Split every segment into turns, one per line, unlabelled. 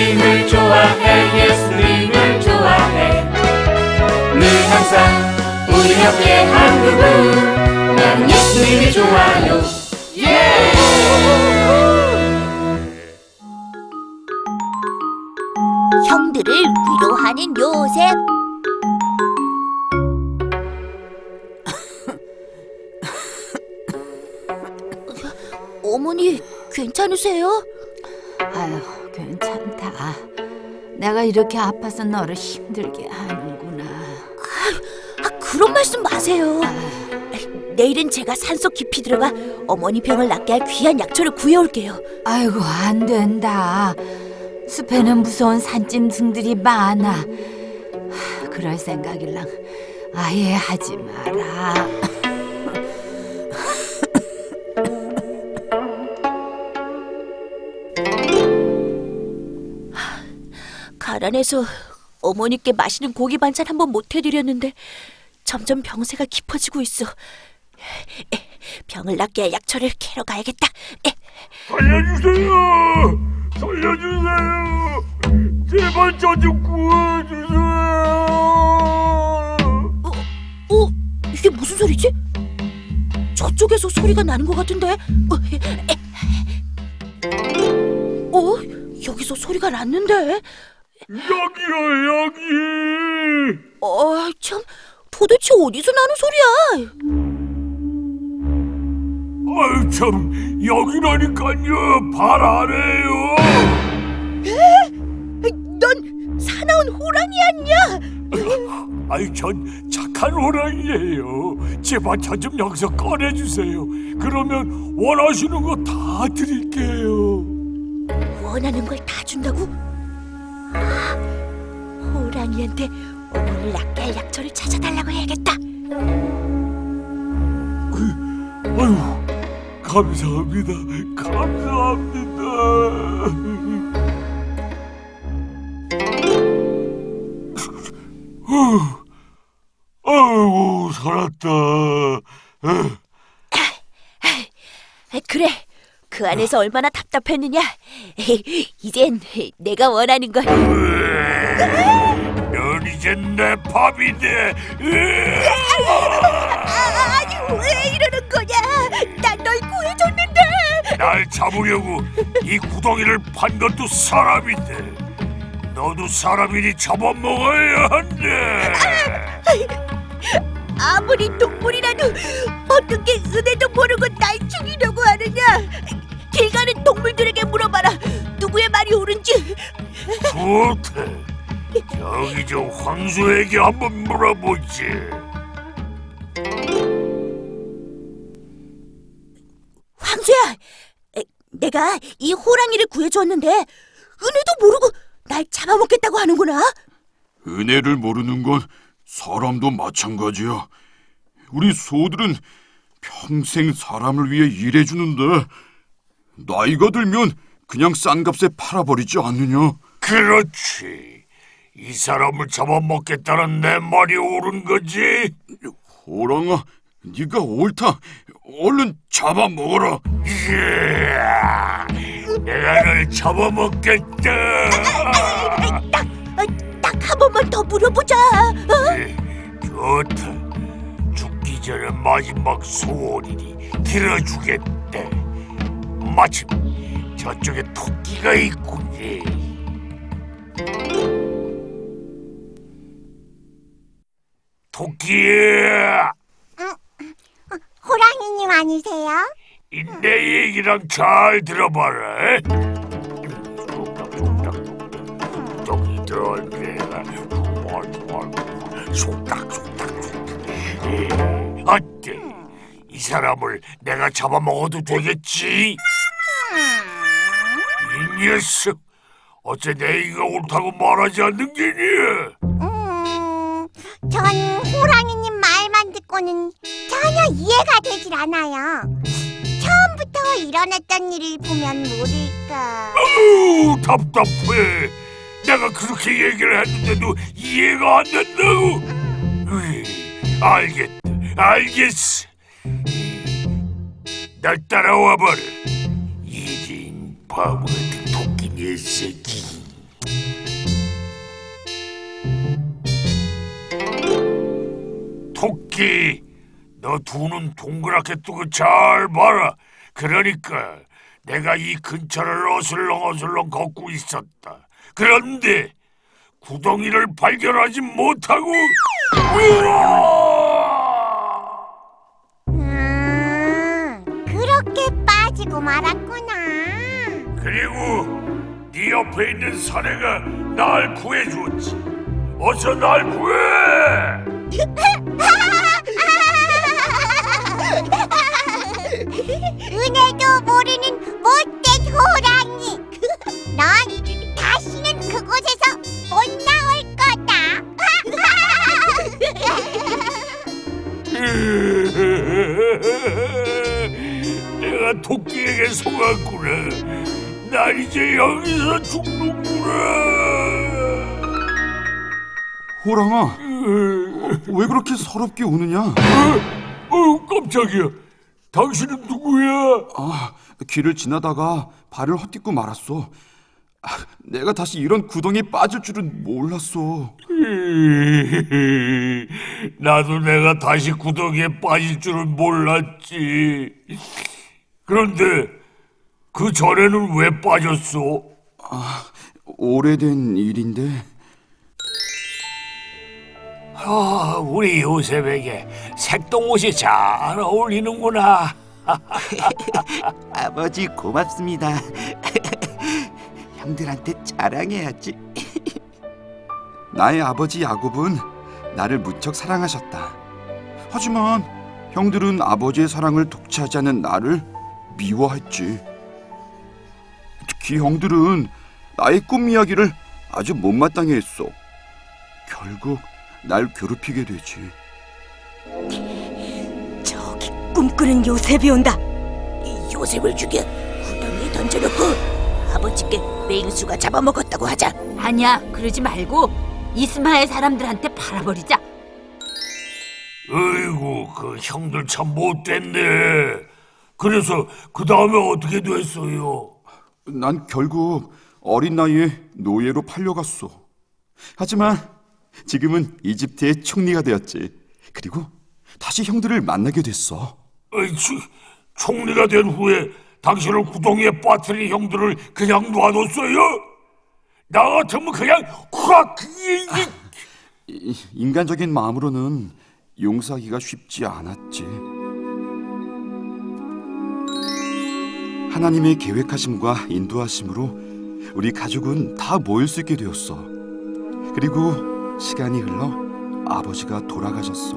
예수님을 좋아해 예수님을 좋아해 늘 항상 우리 옆에 한 그분 난 예수님이 좋아요 예!
형들을 위로하는 요셉. 어머니, 괜찮으세요?
아유, 괜찮다. 내가 이렇게 아파서 너를 힘들게 하는구나.
아, 그런 말씀 마세요. 내일은 제가 산속 깊이 들어가 어머니 병을 낫게 할 귀한 약초를 구해올게요.
아이고, 안 된다. 숲에는 무서운 산짐승들이 많아. 하, 그럴 생각일랑 아예 하지 마라.
가난해서 어머니께 맛있는 고기 반찬 한 번 못 해드렸는데 점점 병세가 깊어지고 있어. 병을 낫게 할 약초를 캐러 가야겠다.
살려주세요! 살려주세요! 제발 저 좀 구해주세요!
어? 이게 무슨 소리지? 저쪽에서 소리가 나는 것 같은데? 어, 에. 어? 여기서 소리가 났는데?
여기요 여기!
어, 참, 도대체 어디서 나는 소리야?
아유 참 여기라니까요 발 아래요
넌 사나운 호랑이 아니야?
아유 전 착한 호랑이에요 제발 저 좀 여기서 꺼내주세요 그러면 원하시는 거 다 드릴게요
원하는 걸 다 준다고? 아, 호랑이한테 어머니를 낫게 할 약초를 찾아달라고 해야겠다.
아유 감사합니다. 감사합니다. 후, 아이고 살았다
그래, 그 안에서 얼마나 답답했느냐? 이젠 내가 원하는 걸.
넌 이젠 내돼
아니 왜 이러는 거냐? 난 널 구해줬는데.
날 잡으려고 이 구덩이를 판 것도 사람인데 너도 사람이니 잡아먹어야 한대
아무리 동물이라도 어떻게 은혜도 모르고 날 죽이려고 하느냐? 길 가는 동물들에게 물어봐라. 누구의 말이 옳은지.
좋대 저기 저 황소에게 한번 물어보지
황소야, 에, 내가 이 호랑이를 구해줬는데 은혜도 모르고 날 잡아먹겠다고 하는구나.
은혜를 모르는 건 사람도 마찬가지야. 우리 소들은 평생 사람을 위해 일해주는데 나이가 들면 그냥 싼 값에 팔아버리지 않느냐?
그렇지 이 사람을 잡아먹겠다는 내 말이 옳은 거지
호랑아, 네가 옳다. 얼른 잡아먹어라.
이야, 내가 널 잡아먹겠다
딱, 어, 딱한 번만 더 물어보자. 어?
좋다. 죽기 전에 마지막 소원이니 들어주겠대. 마침 저쪽에 토끼가 있군요. 토끼야,
호랑이님 아니세요?
이내 얘기랑 잘 들어봐라. 저기 들어내가 속닥 속닥 속닥. 예, 어때? 이 사람을 내가 잡아먹어도 되겠지? 이 녀석, 어째 내 얘기가 옳다고 말하지 않는 게니?
음, 전 호랑이님 말만 듣고는 전혀 이해가 되질 않아요. 처음부터 일어났던 일을 보면 모를까.
아우 답답해. 내가 그렇게 얘기를 했는데도 이해가 안 된다고. 으이, 알겠다, 알겠어. 날 따라와 봐라. 바보 같은 토끼 네 녀새끼. 토끼, 너 두 눈 동그랗게 뜨고 잘 봐라. 그러니까 내가 이 근처를 어슬렁어슬렁 걷고 있었다. 그런데 구덩이를 발견하지 못하고 으아!
음, 그렇게 빠지고 말았구나.
그리고 네 옆에 있는 사내가 날 구해줬지. 어서 날 구해!
은혜도 모르는 못된 호랑이. 넌 다시는 그곳에서 못 나올 거다.
내가 토끼에게 속았구나. 난 이제 여기서 죽는구나.
호랑아, 어, 왜 그렇게 서럽게 우느냐?
어, 깜짝이야. 당신은 누구야?
아, 길을 지나다가 발을 헛딛고 말았어. 아, 내가 다시 이런 구덩이에 빠질 줄은 몰랐어.
나도 내가 다시 구덩이에 빠질 줄은 몰랐지. 그런데 그 전에는 왜 빠졌어?
오래된 일인데
아, 우리 요셉에게 색동 옷이 잘 어울리는구나.
아버지 고맙습니다. 형들한테 자랑해야지.
나의 아버지 야곱은 나를 무척 사랑하셨다. 하지만 형들은 아버지의 사랑을 독차지 않는 나를 미워했지. 특히 형들은 나의 꿈 이야기를 아주 못마땅해 했어. 결국 날 괴롭히게 되지.
저기 꿈꾸는 요셉이 온다. 이 요셉을 죽여 구덩이에 던져놓고 아버지께 맹수가 잡아먹었다고 하자.
아니야, 그러지 말고 이스마엘 사람들한테 팔아버리자.
어이구, 그 형들 참 못됐네. 그래서 그 다음에 어떻게 됐어요?
난 결국 어린 나이에 노예로 팔려갔어. 하지만 지금은 이집트의 총리가 되었지. 그리고 다시 형들을 만나게 됐어.
어이치, 총리가 된 후에 당신을 구덩이에 빠뜨린 형들을 그냥 놔뒀어요? 나 같으면 그냥 확 이-
인간적인 마음으로는 용서하기가 쉽지 않았지. 하나님의 계획하심과 인도하심으로 우리 가족은 다 모일 수 있게 되었어. 그리고 시간이 흘러 아버지가 돌아가셨어.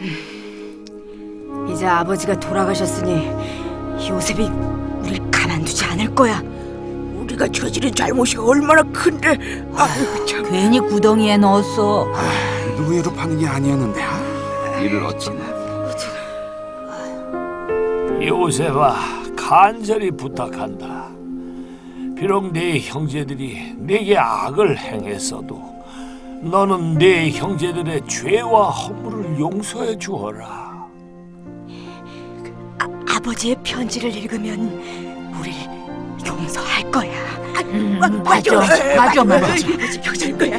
이제 아버지가 돌아가셨으니 요셉이 우릴 가만두지 않을 거야. 우리가 저지른 잘못이 얼마나 큰데. 참.
괜히 구덩이에 넣었어.
노예로 파는 게 아니었는데 아, 이를 어쩌나.
요셉아, 간절히 부탁한다. 비록 내 형제들이 내게 악을 행했어도 너는 내 형제들의 죄와 허물을 용서해 주어라.
아버지의 편지를 읽으면 우릴 용서할 거야.
음, 맞아, 맞아, 맞아.
아버지 편지일 거야.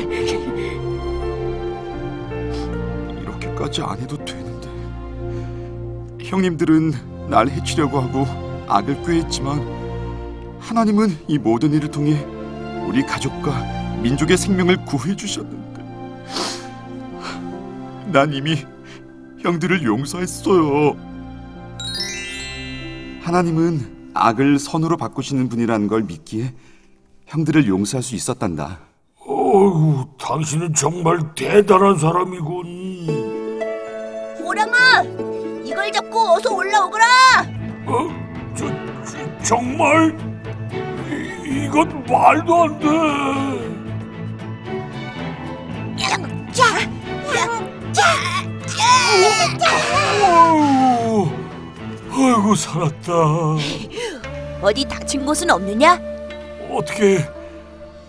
이렇게까지 안 해도 되는데 형님들은 날 해치려고 하고 악을 꾀했지만 하나님은 이 모든 일을 통해 우리 가족과 민족의 생명을 구해 주셨는데 난 이미 형들을 용서했어요. 하나님은 악을 선으로 바꾸시는 분이라는 걸 믿기에 형들을 용서할 수 있었단다.
어휴, 당신은 정말 대단한 사람이군.
호랑아, 이걸 잡고 어서 올라오거라.
어? 정말? 이, 이건 말도 안 돼.
자, 자,
아유, 아이고 살았다.
어디 다친 곳은 없느냐?
어떻게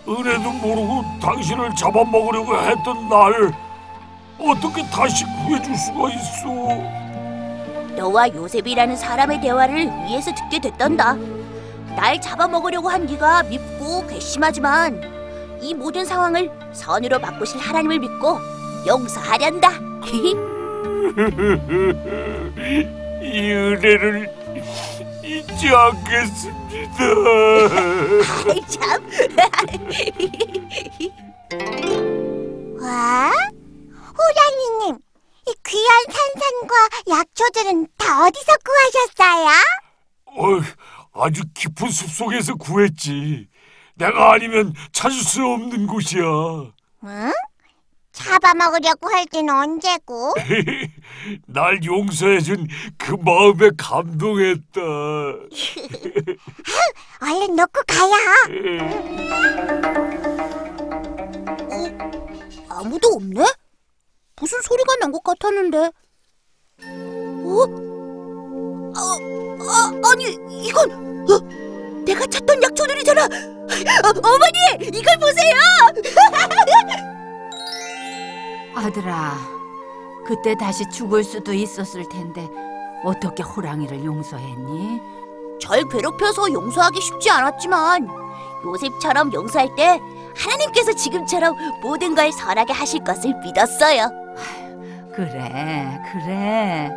은혜도 모르고 당신을 잡아먹으려고 했던 날 어떻게 다시 구해줄 수가 있어?
너와 요셉이라는 사람의 대화를 위에서 듣게 됐단다. 날 잡아먹으려고 한 네가 밉고 괘씸하지만 이 모든 상황을 선으로 바꾸실 하나님을 믿고 용서하련다.
이 은혜를 잊지 않겠습니다.
아이 참. 와, 호랑이님, 이 귀한 산산과 약초들은 다 어디서 구하셨어요?
어, 아주 깊은 숲속에서 구했지. 내가 아니면 찾을 수 없는 곳이야.
응? 잡아먹으려고 할 때는 언제고?
날 용서해준 그 마음에 감동했다.
얼른 놓고 가요. 무슨 소리가 난 것 같았는데? 어? 아, 아, 아니 이건 어, 내가 찾던 약초들이잖아. 어, 어머니 이걸 보세요.
아들아, 그때 다시 죽을 수도 있었을 텐데 어떻게 호랑이를 용서했니?
절 괴롭혀서 용서하기 쉽지 않았지만 요셉처럼 용서할 때 하나님께서 지금처럼 모든 걸 선하게 하실 것을 믿었어요.
그래, 그래.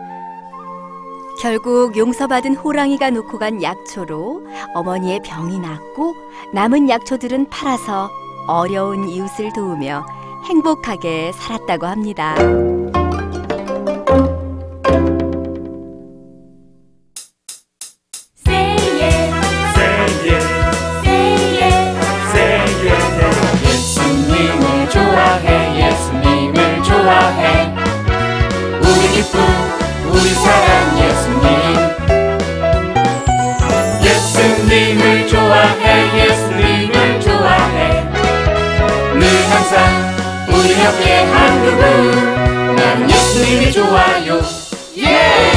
결국 용서받은 호랑이가 놓고 간 약초로 어머니의 병이 낫고 남은 약초들은 팔아서 어려운 이웃을 도우며 행복하게 살았다고 합니다.
우리 옆에 한 그분. 난 예수님이 좋아요. 예